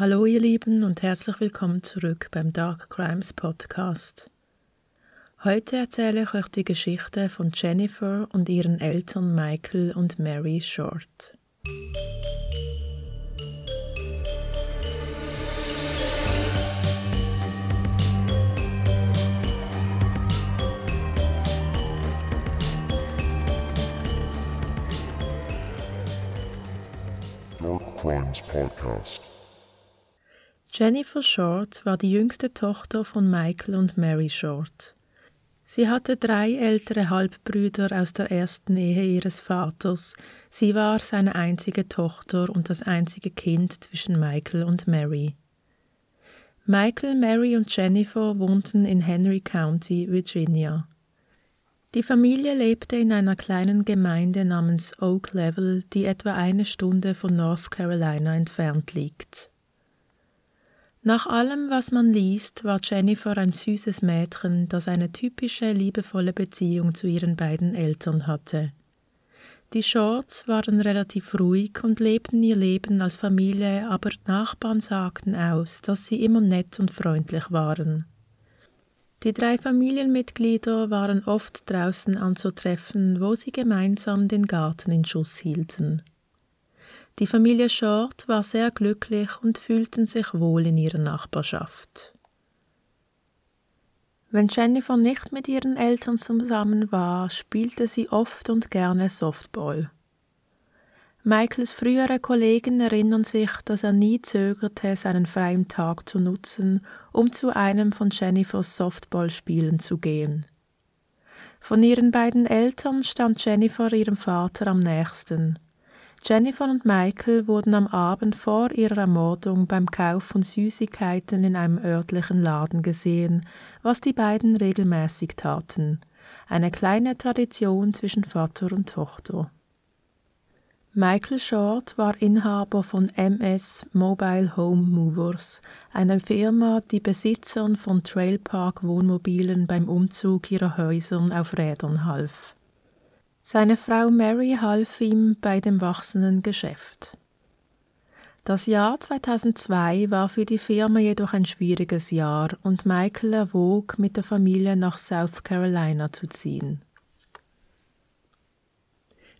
Hallo ihr Lieben und herzlich willkommen zurück beim Dark Crimes Podcast. Heute erzähle ich euch die Geschichte von Jennifer und ihren Eltern Michael und Mary Short. Dark Crimes Podcast. Jennifer Short war die jüngste Tochter von Michael und Mary Short. Sie hatte drei ältere Halbbrüder aus der ersten Ehe ihres Vaters. Sie war seine einzige Tochter und das einzige Kind zwischen Michael und Mary. Michael, Mary und Jennifer wohnten in Henry County, Virginia. Die Familie lebte in einer kleinen Gemeinde namens Oak Level, die etwa eine Stunde von North Carolina entfernt liegt. Nach allem, was man liest, war Jennifer ein süßes Mädchen, das eine typische liebevolle Beziehung zu ihren beiden Eltern hatte. Die Shorts waren relativ ruhig und lebten ihr Leben als Familie, aber Nachbarn sagten aus, dass sie immer nett und freundlich waren. Die drei Familienmitglieder waren oft draußen anzutreffen, wo sie gemeinsam den Garten in Schuss hielten. Die Familie Short war sehr glücklich und fühlten sich wohl in ihrer Nachbarschaft. Wenn Jennifer nicht mit ihren Eltern zusammen war, spielte sie oft und gerne Softball. Michaels frühere Kollegen erinnern sich, dass er nie zögerte, seinen freien Tag zu nutzen, um zu einem von Jennifers Softballspielen zu gehen. Von ihren beiden Eltern stand Jennifer ihrem Vater am nächsten. Jennifer und Michael wurden am Abend vor ihrer Ermordung beim Kauf von Süßigkeiten in einem örtlichen Laden gesehen, was die beiden regelmäßig taten. Eine kleine Tradition zwischen Vater und Tochter. Michael Short war Inhaber von MS Mobile Home Movers, einer Firma, die Besitzern von Trailpark Wohnmobilen beim Umzug ihrer Häuser auf Rädern half. Seine Frau Mary half ihm bei dem wachsenden Geschäft. Das Jahr 2002 war für die Firma jedoch ein schwieriges Jahr und Michael erwog, mit der Familie nach South Carolina zu ziehen.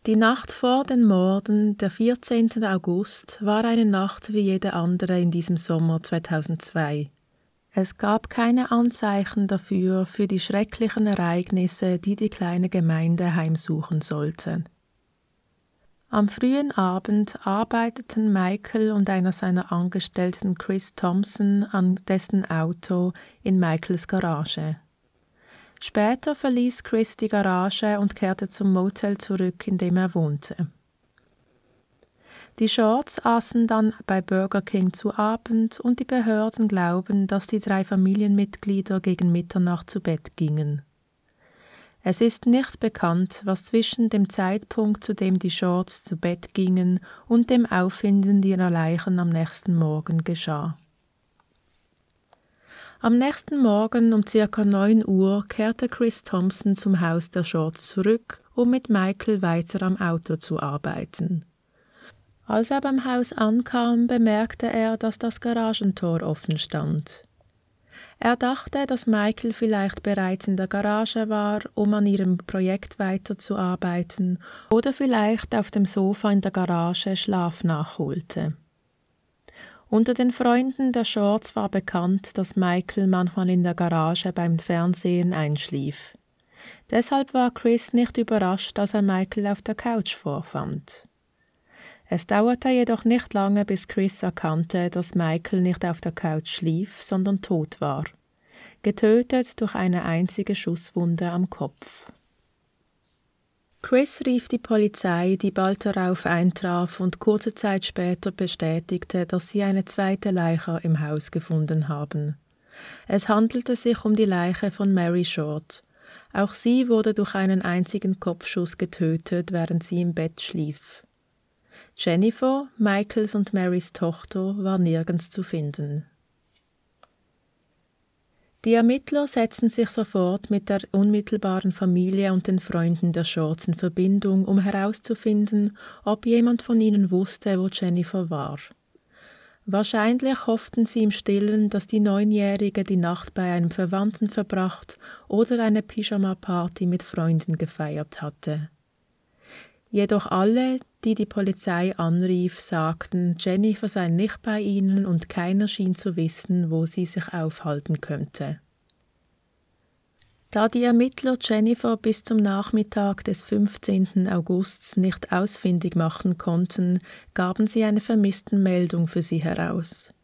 Die Nacht vor den Morden, der 14. August, war eine Nacht wie jede andere in diesem Sommer 2002. Es gab keine Anzeichen dafür für die schrecklichen Ereignisse, die die kleine Gemeinde heimsuchen sollten. Am frühen Abend arbeiteten Michael und einer seiner Angestellten Chris Thompson an dessen Auto in Michaels Garage. Später verließ Chris die Garage und kehrte zum Motel zurück, in dem er wohnte. Die Shorts aßen dann bei Burger King zu Abend und die Behörden glauben, dass die drei Familienmitglieder gegen Mitternacht zu Bett gingen. Es ist nicht bekannt, was zwischen dem Zeitpunkt, zu dem die Shorts zu Bett gingen, und dem Auffinden ihrer Leichen am nächsten Morgen geschah. Am nächsten Morgen um circa 9 Uhr kehrte Chris Thompson zum Haus der Shorts zurück, um mit Michael weiter am Auto zu arbeiten. Als er beim Haus ankam, bemerkte er, dass das Garagentor offen stand. Er dachte, dass Michael vielleicht bereits in der Garage war, um an ihrem Projekt weiterzuarbeiten, oder vielleicht auf dem Sofa in der Garage Schlaf nachholte. Unter den Freunden der Shorts war bekannt, dass Michael manchmal in der Garage beim Fernsehen einschlief. Deshalb war Chris nicht überrascht, dass er Michael auf der Couch vorfand. Es dauerte jedoch nicht lange, bis Chris erkannte, dass Michael nicht auf der Couch schlief, sondern tot war, getötet durch eine einzige Schusswunde am Kopf. Chris rief die Polizei, die bald darauf eintraf und kurze Zeit später bestätigte, dass sie eine zweite Leiche im Haus gefunden haben. Es handelte sich um die Leiche von Mary Short. Auch sie wurde durch einen einzigen Kopfschuss getötet, während sie im Bett schlief. Jennifer, Michaels und Marys Tochter, war nirgends zu finden. Die Ermittler setzten sich sofort mit der unmittelbaren Familie und den Freunden der Shorts in Verbindung, um herauszufinden, ob jemand von ihnen wusste, wo Jennifer war. Wahrscheinlich hofften sie im Stillen, dass die Neunjährige die Nacht bei einem Verwandten verbracht oder eine Pyjama-Party mit Freunden gefeiert hatte. Jedoch alle, die die Polizei anrief, sagten, Jennifer sei nicht bei ihnen und keiner schien zu wissen, wo sie sich aufhalten könnte. Da die Ermittler Jennifer bis zum Nachmittag des 15. Augusts nicht ausfindig machen konnten, gaben sie eine Vermisstenmeldung für sie heraus.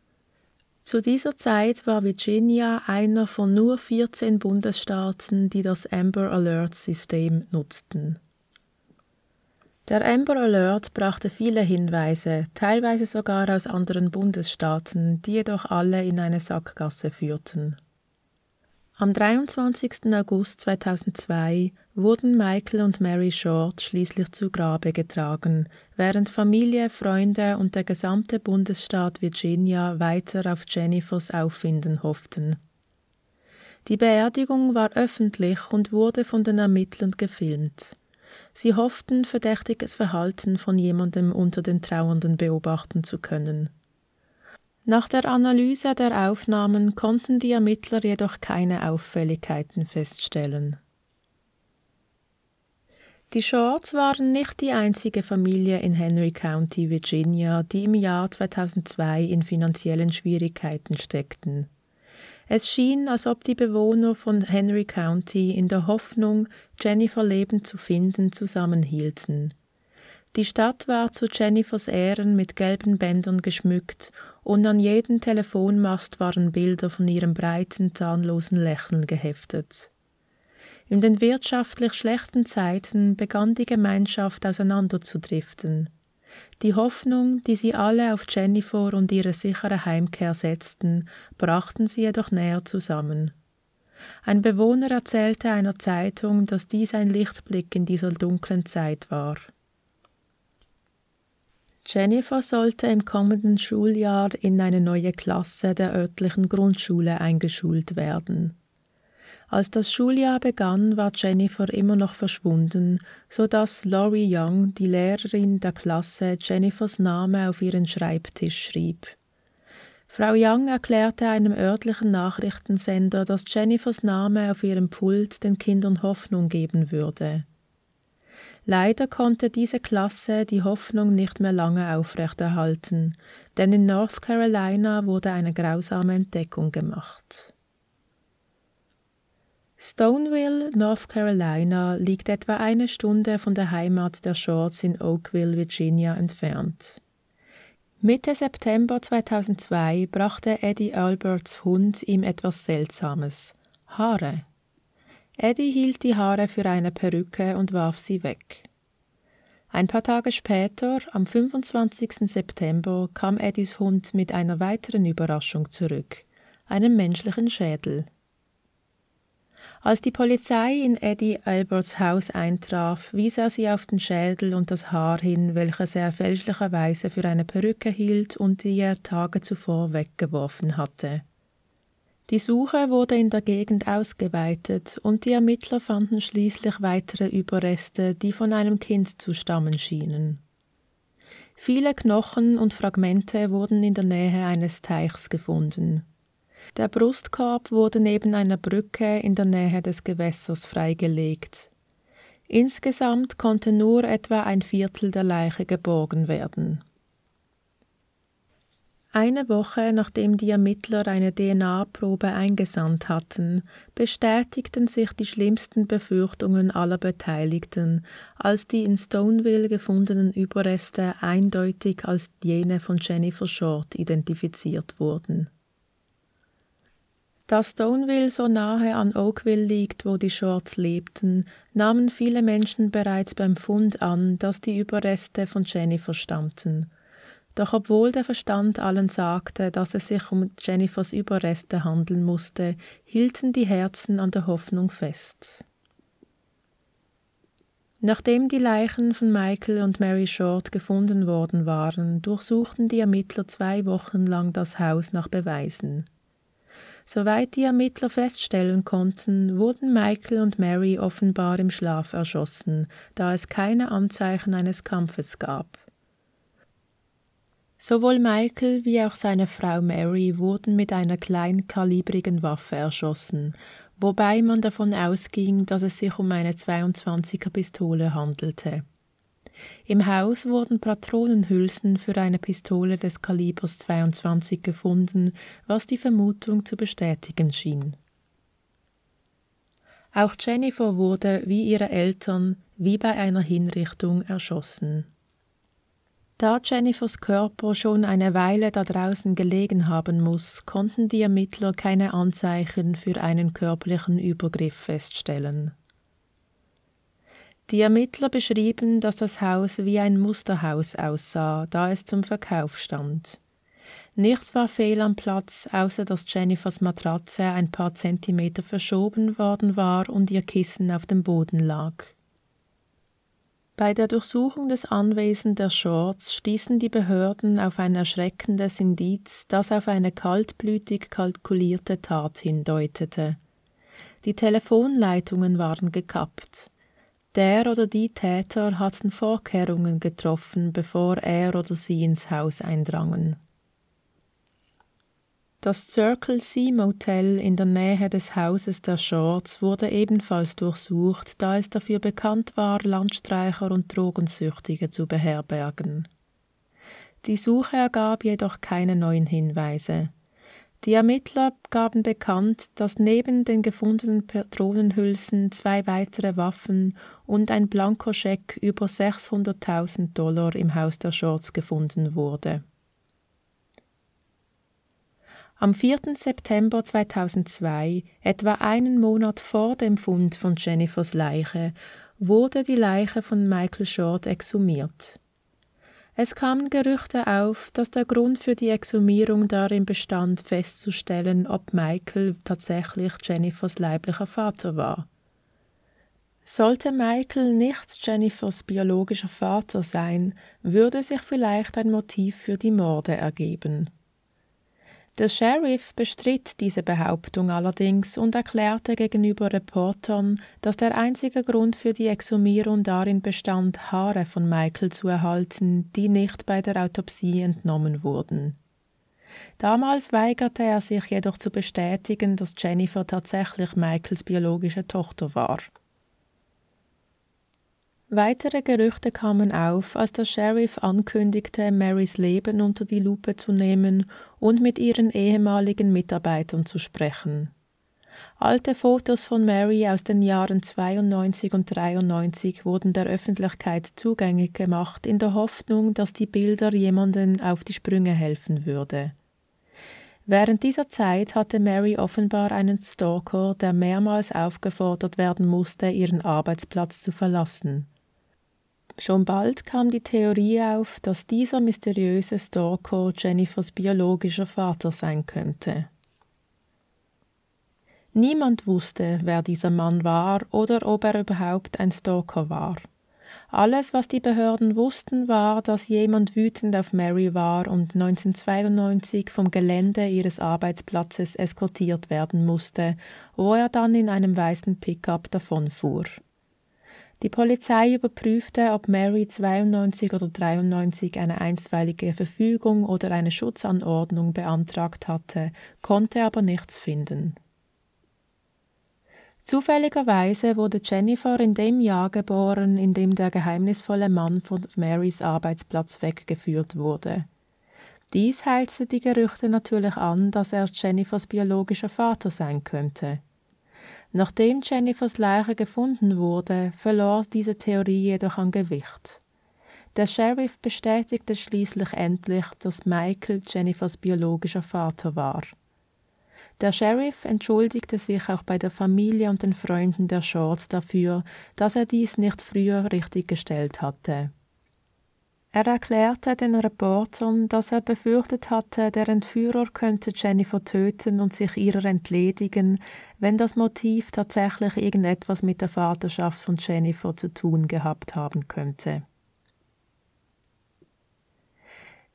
Zu dieser Zeit war Virginia einer von nur 14 Bundesstaaten, die das Amber Alert System nutzten. Der Amber Alert brachte viele Hinweise, teilweise sogar aus anderen Bundesstaaten, die jedoch alle in eine Sackgasse führten. Am 23. August 2002 wurden Michael und Mary Short schließlich zu Grabe getragen, während Familie, Freunde und der gesamte Bundesstaat Virginia weiter auf Jennifers Auffinden hofften. Die Beerdigung war öffentlich und wurde von den Ermittlern gefilmt. Sie hofften, verdächtiges Verhalten von jemandem unter den Trauernden beobachten zu können. Nach der Analyse der Aufnahmen konnten die Ermittler jedoch keine Auffälligkeiten feststellen. Die Shorts waren nicht die einzige Familie in Henry County, Virginia, die im Jahr 2002 in finanziellen Schwierigkeiten steckten. Es schien, als ob die Bewohner von Henry County in der Hoffnung, Jennifer lebend zu finden, zusammenhielten. Die Stadt war zu Jennifers Ehren mit gelben Bändern geschmückt und an jeden Telefonmast waren Bilder von ihrem breiten, zahnlosen Lächeln geheftet. In den wirtschaftlich schlechten Zeiten begann die Gemeinschaft auseinanderzudriften. Die Hoffnung, die sie alle auf Jennifer und ihre sichere Heimkehr setzten, brachten sie jedoch näher zusammen. Ein Bewohner erzählte einer Zeitung, dass dies ein Lichtblick in dieser dunklen Zeit war. Jennifer sollte im kommenden Schuljahr in eine neue Klasse der örtlichen Grundschule eingeschult werden. Als das Schuljahr begann, war Jennifer immer noch verschwunden, so dass Laurie Young, die Lehrerin der Klasse, Jennifers Name auf ihren Schreibtisch schrieb. Frau Young erklärte einem örtlichen Nachrichtensender, dass Jennifers Name auf ihrem Pult den Kindern Hoffnung geben würde. Leider konnte diese Klasse die Hoffnung nicht mehr lange aufrechterhalten, denn in North Carolina wurde eine grausame Entdeckung gemacht. Stoneville, North Carolina, liegt etwa eine Stunde von der Heimat der Shorts in Oakville, Virginia entfernt. Mitte September 2002 brachte Eddie Alberts Hund ihm etwas Seltsames: Haare. Eddie hielt die Haare für eine Perücke und warf sie weg. Ein paar Tage später, am 25. September, kam Eddies Hund mit einer weiteren Überraschung zurück, einem menschlichen Schädel. Als die Polizei in Eddie Alberts Haus eintraf, wies er sie auf den Schädel und das Haar hin, welches er fälschlicherweise für eine Perücke hielt und die er Tage zuvor weggeworfen hatte. Die Suche wurde in der Gegend ausgeweitet und die Ermittler fanden schließlich weitere Überreste, die von einem Kind zu stammen schienen. Viele Knochen und Fragmente wurden in der Nähe eines Teichs gefunden. Der Brustkorb wurde neben einer Brücke in der Nähe des Gewässers freigelegt. Insgesamt konnte nur etwa ein Viertel der Leiche geborgen werden. Eine Woche nachdem die Ermittler eine DNA-Probe eingesandt hatten, bestätigten sich die schlimmsten Befürchtungen aller Beteiligten, als die in Stoneville gefundenen Überreste eindeutig als jene von Jennifer Short identifiziert wurden. Da Stoneville so nahe an Oakville liegt, wo die Shorts lebten, nahmen viele Menschen bereits beim Fund an, dass die Überreste von Jennifer stammten – doch obwohl der Verstand allen sagte, dass es sich um Jennifers Überreste handeln musste, hielten die Herzen an der Hoffnung fest. Nachdem die Leichen von Michael und Mary Short gefunden worden waren, durchsuchten die Ermittler zwei Wochen lang das Haus nach Beweisen. Soweit die Ermittler feststellen konnten, wurden Michael und Mary offenbar im Schlaf erschossen, da es keine Anzeichen eines Kampfes gab. Sowohl Michael wie auch seine Frau Mary wurden mit einer kleinkalibrigen Waffe erschossen, wobei man davon ausging, dass es sich um eine 22er Pistole handelte. Im Haus wurden Patronenhülsen für eine Pistole des Kalibers 22 gefunden, was die Vermutung zu bestätigen schien. Auch Jennifer wurde, wie ihre Eltern, wie bei einer Hinrichtung erschossen. Da Jennifers Körper schon eine Weile da draußen gelegen haben muss, konnten die Ermittler keine Anzeichen für einen körperlichen Übergriff feststellen. Die Ermittler beschrieben, dass das Haus wie ein Musterhaus aussah, da es zum Verkauf stand. Nichts war fehl am Platz, außer dass Jennifers Matratze ein paar Zentimeter verschoben worden war und ihr Kissen auf dem Boden lag. Bei der Durchsuchung des Anwesens der Shorts stießen die Behörden auf ein erschreckendes Indiz, das auf eine kaltblütig kalkulierte Tat hindeutete. Die Telefonleitungen waren gekappt. Der oder die Täter hatten Vorkehrungen getroffen, bevor er oder sie ins Haus eindrangen. Das Circle C Motel in der Nähe des Hauses der Shorts wurde ebenfalls durchsucht, da es dafür bekannt war, Landstreicher und Drogensüchtige zu beherbergen. Die Suche ergab jedoch keine neuen Hinweise. Die Ermittler gaben bekannt, dass neben den gefundenen Patronenhülsen zwei weitere Waffen und ein Blankoscheck über 600.000 Dollar im Haus der Shorts gefunden wurde. Am 4. September 2002, etwa einen Monat vor dem Fund von Jennifers Leiche, wurde die Leiche von Michael Short exhumiert. Es kamen Gerüchte auf, dass der Grund für die Exhumierung darin bestand, festzustellen, ob Michael tatsächlich Jennifers leiblicher Vater war. Sollte Michael nicht Jennifers biologischer Vater sein, würde sich vielleicht ein Motiv für die Morde ergeben. Der Sheriff bestritt diese Behauptung allerdings und erklärte gegenüber Reportern, dass der einzige Grund für die Exhumierung darin bestand, Haare von Michael zu erhalten, die nicht bei der Autopsie entnommen wurden. Damals weigerte er sich jedoch zu bestätigen, dass Jennifer tatsächlich Michaels biologische Tochter war. Weitere Gerüchte kamen auf, als der Sheriff ankündigte, Marys Leben unter die Lupe zu nehmen und mit ihren ehemaligen Mitarbeitern zu sprechen. Alte Fotos von Mary aus den Jahren 92 und 93 wurden der Öffentlichkeit zugänglich gemacht, in der Hoffnung, dass die Bilder jemanden auf die Sprünge helfen würde. Während dieser Zeit hatte Mary offenbar einen Stalker, der mehrmals aufgefordert werden musste, ihren Arbeitsplatz zu verlassen. Schon bald kam die Theorie auf, dass dieser mysteriöse Stalker Jennifers biologischer Vater sein könnte. Niemand wusste, wer dieser Mann war oder ob er überhaupt ein Stalker war. Alles, was die Behörden wussten, war, dass jemand wütend auf Mary war und 1992 vom Gelände ihres Arbeitsplatzes eskortiert werden musste, wo er dann in einem weißen Pickup davonfuhr. Die Polizei überprüfte, ob Mary 92 oder 93 eine einstweilige Verfügung oder eine Schutzanordnung beantragt hatte, konnte aber nichts finden. Zufälligerweise wurde Jennifer in dem Jahr geboren, in dem der geheimnisvolle Mann von Marys Arbeitsplatz weggeführt wurde. Dies heilte die Gerüchte natürlich an, dass er Jennifers biologischer Vater sein könnte. Nachdem Jennifers Leiche gefunden wurde, verlor diese Theorie jedoch an Gewicht. Der Sheriff bestätigte schließlich endlich, dass Michael Jennifers biologischer Vater war. Der Sheriff entschuldigte sich auch bei der Familie und den Freunden der Shorts dafür, dass er dies nicht früher richtiggestellt hatte. Er erklärte den Reportern, dass er befürchtet hatte, der Entführer könnte Jennifer töten und sich ihrer entledigen, wenn das Motiv tatsächlich irgendetwas mit der Vaterschaft von Jennifer zu tun gehabt haben könnte.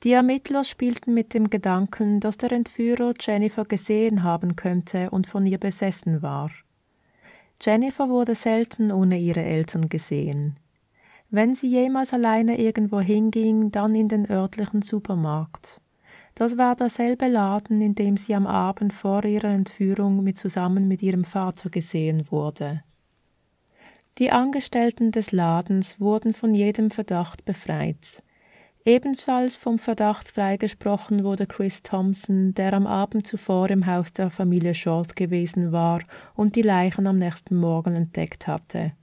Die Ermittler spielten mit dem Gedanken, dass der Entführer Jennifer gesehen haben könnte und von ihr besessen war. Jennifer wurde selten ohne ihre Eltern gesehen. Wenn sie jemals alleine irgendwo hinging, dann in den örtlichen Supermarkt. Das war derselbe Laden, in dem sie am Abend vor ihrer Entführung mit zusammen mit ihrem Vater gesehen wurde. Die Angestellten des Ladens wurden von jedem Verdacht befreit. Ebenfalls vom Verdacht freigesprochen wurde Chris Thompson, der am Abend zuvor im Haus der Familie Short gewesen war und die Leichen am nächsten Morgen entdeckt hatte.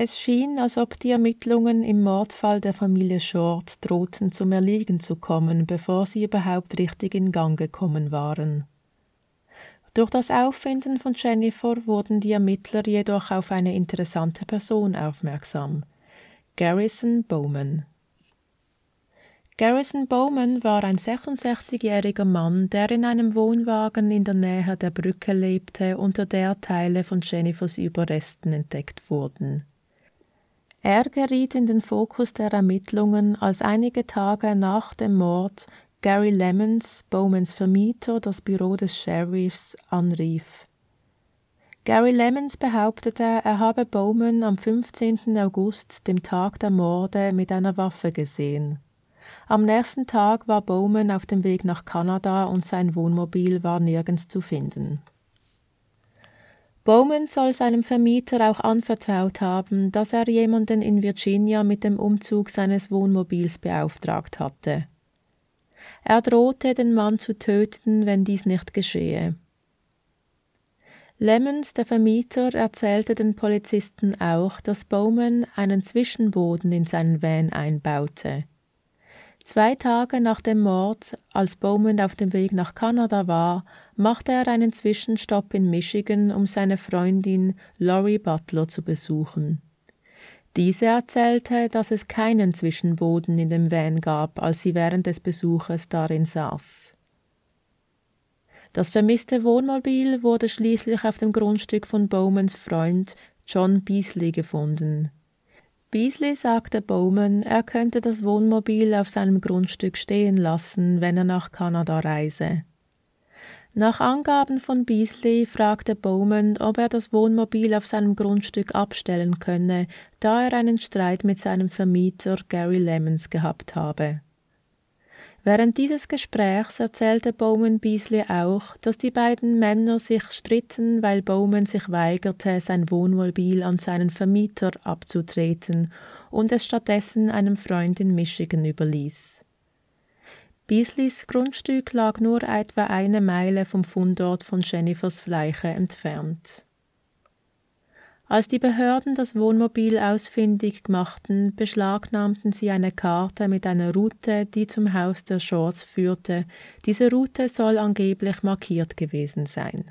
Es schien, als ob die Ermittlungen im Mordfall der Familie Short drohten zum Erliegen zu kommen, bevor sie überhaupt richtig in Gang gekommen waren. Durch das Auffinden von Jennifer wurden die Ermittler jedoch auf eine interessante Person aufmerksam. Garrison Bowman. Garrison Bowman war ein 66-jähriger Mann, der in einem Wohnwagen in der Nähe der Brücke lebte, unter der Teile von Jennifers Überresten entdeckt wurden. Er geriet in den Fokus der Ermittlungen, als einige Tage nach dem Mord Gary Lemons, Bowmans Vermieter, das Büro des Sheriffs anrief. Gary Lemons behauptete, er habe Bowman am 15. August, dem Tag der Morde, mit einer Waffe gesehen. Am nächsten Tag war Bowman auf dem Weg nach Kanada und sein Wohnmobil war nirgends zu finden. Bowman soll seinem Vermieter auch anvertraut haben, dass er jemanden in Virginia mit dem Umzug seines Wohnmobils beauftragt hatte. Er drohte, den Mann zu töten, wenn dies nicht geschehe. Lemons, der Vermieter, erzählte den Polizisten auch, dass Bowman einen Zwischenboden in seinen Van einbaute. Zwei Tage nach dem Mord, als Bowman auf dem Weg nach Kanada war, machte er einen Zwischenstopp in Michigan, um seine Freundin Laurie Butler zu besuchen. Diese erzählte, dass es keinen Zwischenboden in dem Van gab, als sie während des Besuches darin saß. Das vermisste Wohnmobil wurde schließlich auf dem Grundstück von Bowmans Freund John Beasley gefunden. Beasley sagte Bowman, er könnte das Wohnmobil auf seinem Grundstück stehen lassen, wenn er nach Kanada reise. Nach Angaben von Beasley fragte Bowman, ob er das Wohnmobil auf seinem Grundstück abstellen könne, da er einen Streit mit seinem Vermieter Gary Lemons gehabt habe. Während dieses Gesprächs erzählte Bowman Beasley auch, dass die beiden Männer sich stritten, weil Bowman sich weigerte, sein Wohnmobil an seinen Vermieter abzutreten und es stattdessen einem Freund in Michigan überließ. Beasleys Grundstück lag nur etwa eine Meile vom Fundort von Jennifers Leiche entfernt. Als die Behörden das Wohnmobil ausfindig machten, beschlagnahmten sie eine Karte mit einer Route, die zum Haus der Shorts führte. Diese Route soll angeblich markiert gewesen sein.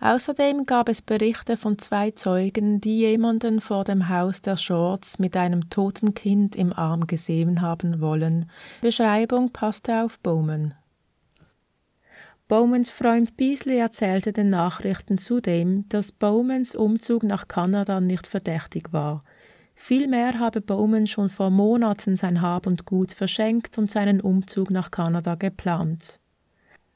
Außerdem gab es Berichte von zwei Zeugen, die jemanden vor dem Haus der Shorts mit einem toten Kind im Arm gesehen haben wollen. Beschreibung passte auf Bowman. Bowmans Freund Beasley erzählte den Nachrichten zudem, dass Bowmans Umzug nach Kanada nicht verdächtig war. Vielmehr habe Bowman schon vor Monaten sein Hab und Gut verschenkt und seinen Umzug nach Kanada geplant.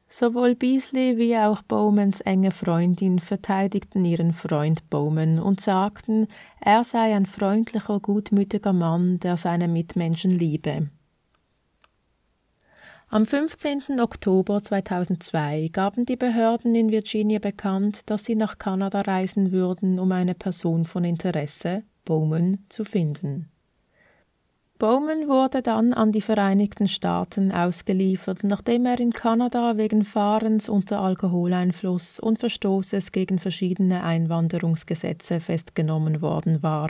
Sowohl Beasley wie auch Bowmans enge Freundin verteidigten ihren Freund Bowman und sagten, er sei ein freundlicher, gutmütiger Mann, der seine Mitmenschen liebe. Am 15. Oktober 2002 gaben die Behörden in Virginia bekannt, dass sie nach Kanada reisen würden, um eine Person von Interesse, Bowman, zu finden. Bowman wurde dann an die Vereinigten Staaten ausgeliefert, nachdem er in Kanada wegen Fahrens unter Alkoholeinfluss und Verstoßes gegen verschiedene Einwanderungsgesetze festgenommen worden war.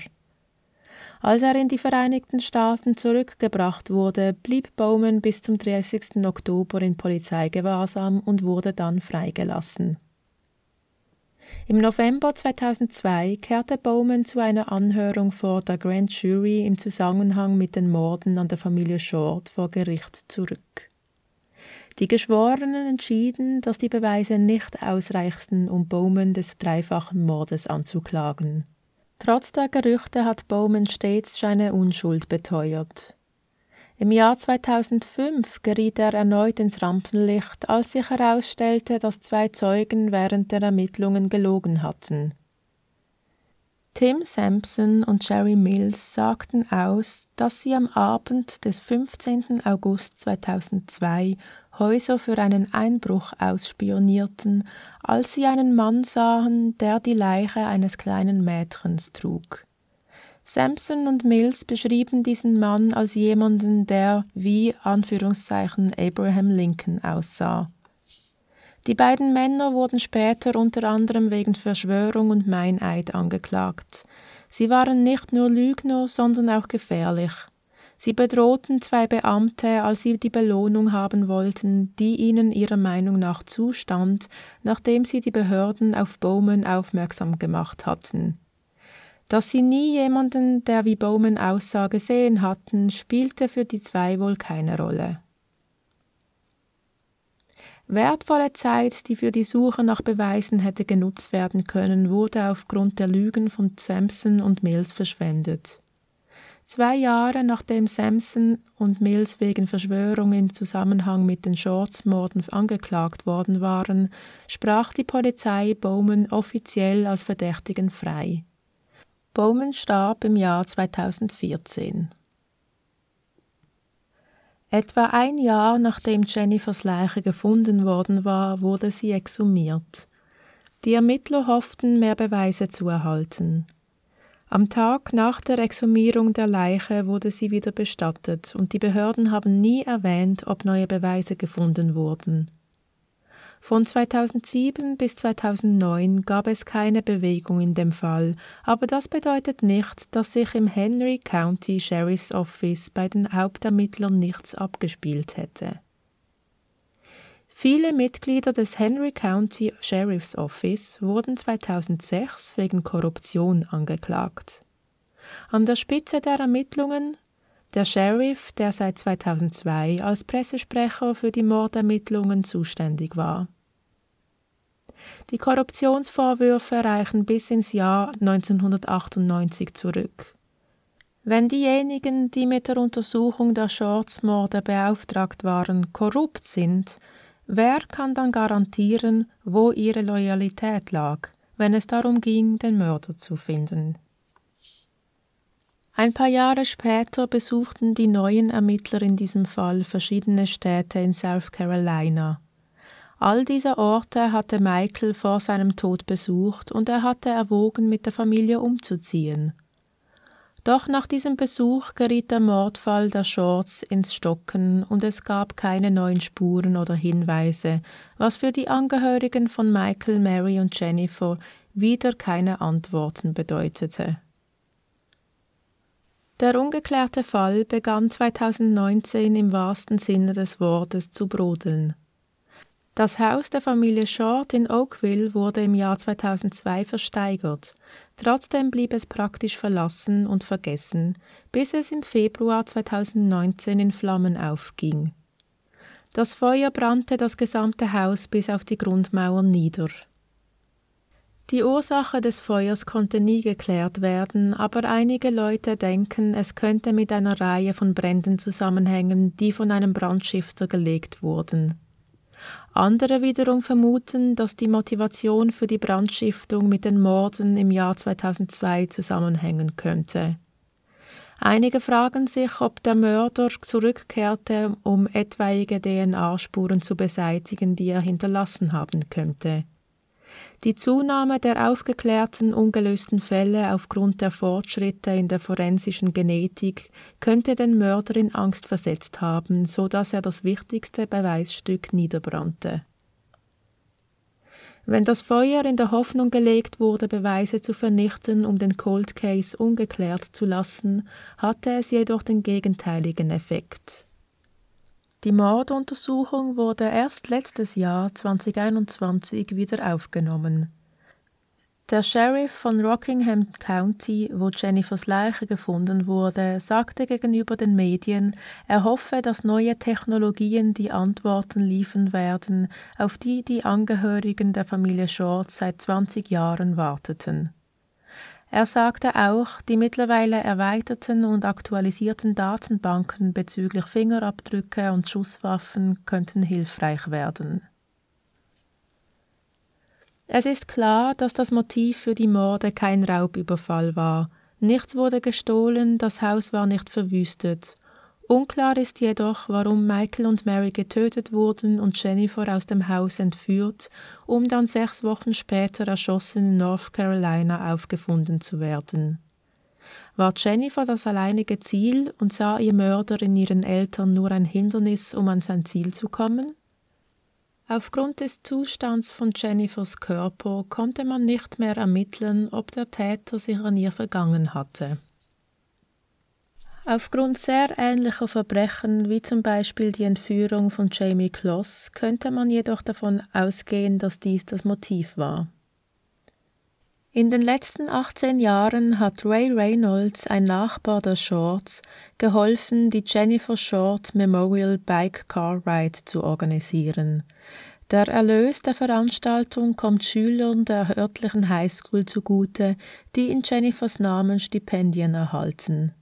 Als er in die Vereinigten Staaten zurückgebracht wurde, blieb Bowman bis zum 30. Oktober in Polizeigewahrsam und wurde dann freigelassen. Im November 2002 kehrte Bowman zu einer Anhörung vor der Grand Jury im Zusammenhang mit den Morden an der Familie Short vor Gericht zurück. Die Geschworenen entschieden, dass die Beweise nicht ausreichten, um Bowman des dreifachen Mordes anzuklagen. Trotz der Gerüchte hat Bowman stets seine Unschuld beteuert. Im Jahr 2005 geriet er erneut ins Rampenlicht, als sich herausstellte, dass zwei Zeugen während der Ermittlungen gelogen hatten. Tim Sampson und Jerry Mills sagten aus, dass sie am Abend des 15. August 2002 Häuser für einen Einbruch ausspionierten, als sie einen Mann sahen, der die Leiche eines kleinen Mädchens trug. Sampson und Mills beschrieben diesen Mann als jemanden, der wie Abraham Lincoln aussah. Die beiden Männer wurden später unter anderem wegen Verschwörung und Meineid angeklagt. Sie waren nicht nur Lügner, sondern auch gefährlich. Sie bedrohten zwei Beamte, als sie die Belohnung haben wollten, die ihnen ihrer Meinung nach zustand, nachdem sie die Behörden auf Bowman aufmerksam gemacht hatten. Dass sie nie jemanden, der wie Bowman aussah, gesehen hatten, spielte für die zwei wohl keine Rolle. Wertvolle Zeit, die für die Suche nach Beweisen hätte genutzt werden können, wurde aufgrund der Lügen von Sampson und Mills verschwendet. Zwei Jahre nachdem Sampson und Mills wegen Verschwörung im Zusammenhang mit den Shorts-Morden angeklagt worden waren, sprach die Polizei Bowman offiziell als Verdächtigen frei. Bowman starb im Jahr 2014. Etwa ein Jahr nachdem Jennifers Leiche gefunden worden war, wurde sie exhumiert. Die Ermittler hofften, mehr Beweise zu erhalten. Am Tag nach der Exhumierung der Leiche wurde sie wieder bestattet und die Behörden haben nie erwähnt, ob neue Beweise gefunden wurden. Von 2007 bis 2009 gab es keine Bewegung in dem Fall, aber das bedeutet nicht, dass sich im Henry County Sheriff's Office bei den Hauptermittlern nichts abgespielt hätte. Viele Mitglieder des Henry County Sheriff's Office wurden 2006 wegen Korruption angeklagt. An der Spitze der Ermittlungen der Sheriff, der seit 2002 als Pressesprecher für die Mordermittlungen zuständig war. Die Korruptionsvorwürfe reichen bis ins Jahr 1998 zurück. Wenn diejenigen, die mit der Untersuchung der Shorts-Morde beauftragt waren, korrupt sind, wer kann dann garantieren, wo ihre Loyalität lag, wenn es darum ging, den Mörder zu finden? Ein paar Jahre später besuchten die neuen Ermittler in diesem Fall verschiedene Städte in South Carolina. All diese Orte hatte Michael vor seinem Tod besucht und er hatte erwogen, mit der Familie umzuziehen. Doch nach diesem Besuch geriet der Mordfall der Shorts ins Stocken und es gab keine neuen Spuren oder Hinweise, was für die Angehörigen von Michael, Mary und Jennifer wieder keine Antworten bedeutete. Der ungeklärte Fall begann 2019 im wahrsten Sinne des Wortes zu brodeln. Das Haus der Familie Short in Oakville wurde im Jahr 2002 versteigert. Trotzdem blieb es praktisch verlassen und vergessen, bis es im Februar 2019 in Flammen aufging. Das Feuer brannte das gesamte Haus bis auf die Grundmauern nieder. Die Ursache des Feuers konnte nie geklärt werden, aber einige Leute denken, es könnte mit einer Reihe von Bränden zusammenhängen, die von einem Brandstifter gelegt wurden. Andere wiederum vermuten, dass die Motivation für die Brandstiftung mit den Morden im Jahr 2002 zusammenhängen könnte. Einige fragen sich, ob der Mörder zurückkehrte, um etwaige DNA-Spuren zu beseitigen, die er hinterlassen haben könnte. Die Zunahme der aufgeklärten ungelösten Fälle aufgrund der Fortschritte in der forensischen Genetik könnte den Mörder in Angst versetzt haben, so dass er das wichtigste Beweisstück niederbrannte. Wenn das Feuer in der Hoffnung gelegt wurde, Beweise zu vernichten, um den Cold Case ungeklärt zu lassen, hatte es jedoch den gegenteiligen Effekt. Die Morduntersuchung wurde erst letztes Jahr 2021 wieder aufgenommen. Der Sheriff von Rockingham County, wo Jennifers Leiche gefunden wurde, sagte gegenüber den Medien, er hoffe, dass neue Technologien die Antworten liefern werden, auf die die Angehörigen der Familie Short seit 20 Jahren warteten. Er sagte auch, die mittlerweile erweiterten und aktualisierten Datenbanken bezüglich Fingerabdrücke und Schusswaffen könnten hilfreich werden. Es ist klar, dass das Motiv für die Morde kein Raubüberfall war. Nichts wurde gestohlen, das Haus war nicht verwüstet. Unklar ist jedoch, warum Michael und Mary getötet wurden und Jennifer aus dem Haus entführt, um dann sechs Wochen später erschossen in North Carolina aufgefunden zu werden. War Jennifer das alleinige Ziel und sah ihr Mörder in ihren Eltern nur ein Hindernis, um an sein Ziel zu kommen? Aufgrund des Zustands von Jennifers Körper konnte man nicht mehr ermitteln, ob der Täter sich an ihr vergangen hatte. Aufgrund sehr ähnlicher Verbrechen wie zum Beispiel die Entführung von Jamie Kloss könnte man jedoch davon ausgehen, dass dies das Motiv war. In den letzten 18 Jahren hat Ray Reynolds, ein Nachbar der Shorts, geholfen, die Jennifer Short Memorial Bike Car Ride zu organisieren. Der Erlös der Veranstaltung kommt Schülern der örtlichen Highschool zugute, die in Jennifers Namen Stipendien erhalten.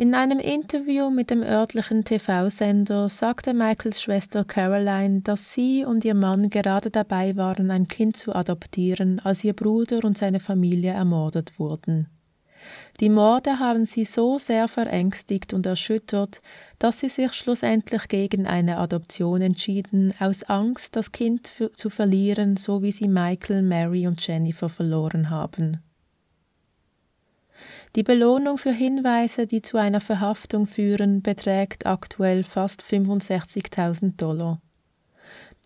In einem Interview mit dem örtlichen TV-Sender sagte Michaels Schwester Caroline, dass sie und ihr Mann gerade dabei waren, ein Kind zu adoptieren, als ihr Bruder und seine Familie ermordet wurden. Die Morde haben sie so sehr verängstigt und erschüttert, dass sie sich schlussendlich gegen eine Adoption entschieden, aus Angst, das Kind zu verlieren, so wie sie Michael, Mary und Jennifer verloren haben. Die Belohnung für Hinweise, die zu einer Verhaftung führen, beträgt aktuell fast 65.000 Dollar.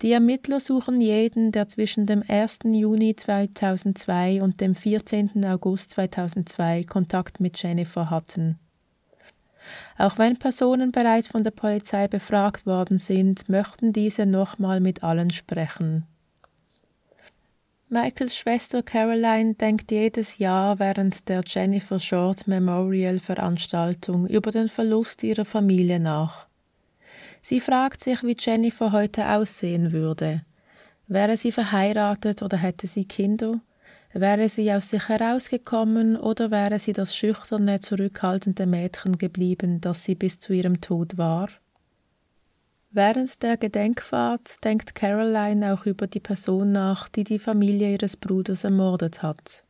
Die Ermittler suchen jeden, der zwischen dem 1. Juni 2002 und dem 14. August 2002 Kontakt mit Jennifer hatten. Auch wenn Personen bereits von der Polizei befragt worden sind, möchten diese nochmal mit allen sprechen. Michaels Schwester Caroline denkt jedes Jahr während der Jennifer Short Memorial Veranstaltung über den Verlust ihrer Familie nach. Sie fragt sich, wie Jennifer heute aussehen würde. Wäre sie verheiratet oder hätte sie Kinder? Wäre sie aus sich herausgekommen oder wäre sie das schüchterne, zurückhaltende Mädchen geblieben, das sie bis zu ihrem Tod war? Während der Gedenkfahrt denkt Caroline auch über die Person nach, die die Familie ihres Bruders ermordet hat.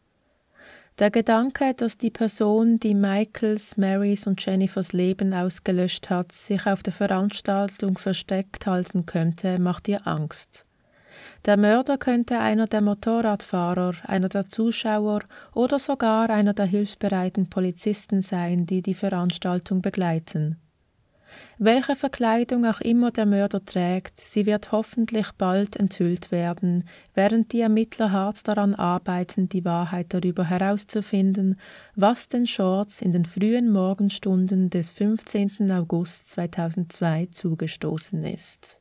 Der Gedanke, dass die Person, die Michaels, Marys und Jennifers Leben ausgelöscht hat, sich auf der Veranstaltung versteckt halten könnte, macht ihr Angst. Der Mörder könnte einer der Motorradfahrer, einer der Zuschauer oder sogar einer der hilfsbereiten Polizisten sein, die die Veranstaltung begleiten. Welche Verkleidung auch immer der Mörder trägt, sie wird hoffentlich bald enthüllt werden, während die Ermittler hart daran arbeiten, die Wahrheit darüber herauszufinden, was den Shorts in den frühen Morgenstunden des 15. August 2002 zugestoßen ist.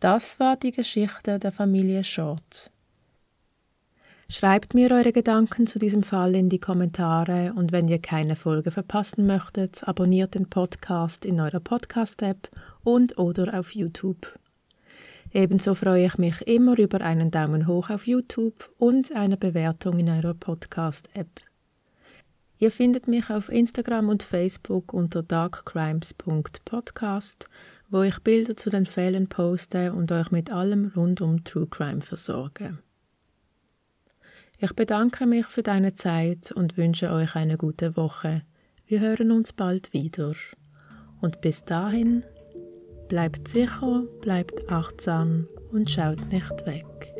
Das war die Geschichte der Familie Short. Schreibt mir eure Gedanken zu diesem Fall in die Kommentare und wenn ihr keine Folge verpassen möchtet, abonniert den Podcast in eurer Podcast-App und oder auf YouTube. Ebenso freue ich mich immer über einen Daumen hoch auf YouTube und eine Bewertung in eurer Podcast-App. Ihr findet mich auf Instagram und Facebook unter darkcrimes.podcast, wo ich Bilder zu den Fällen poste und euch mit allem rund um True Crime versorge. Ich bedanke mich für deine Zeit und wünsche euch eine gute Woche. Wir hören uns bald wieder. Und bis dahin, bleibt sicher, bleibt achtsam und schaut nicht weg.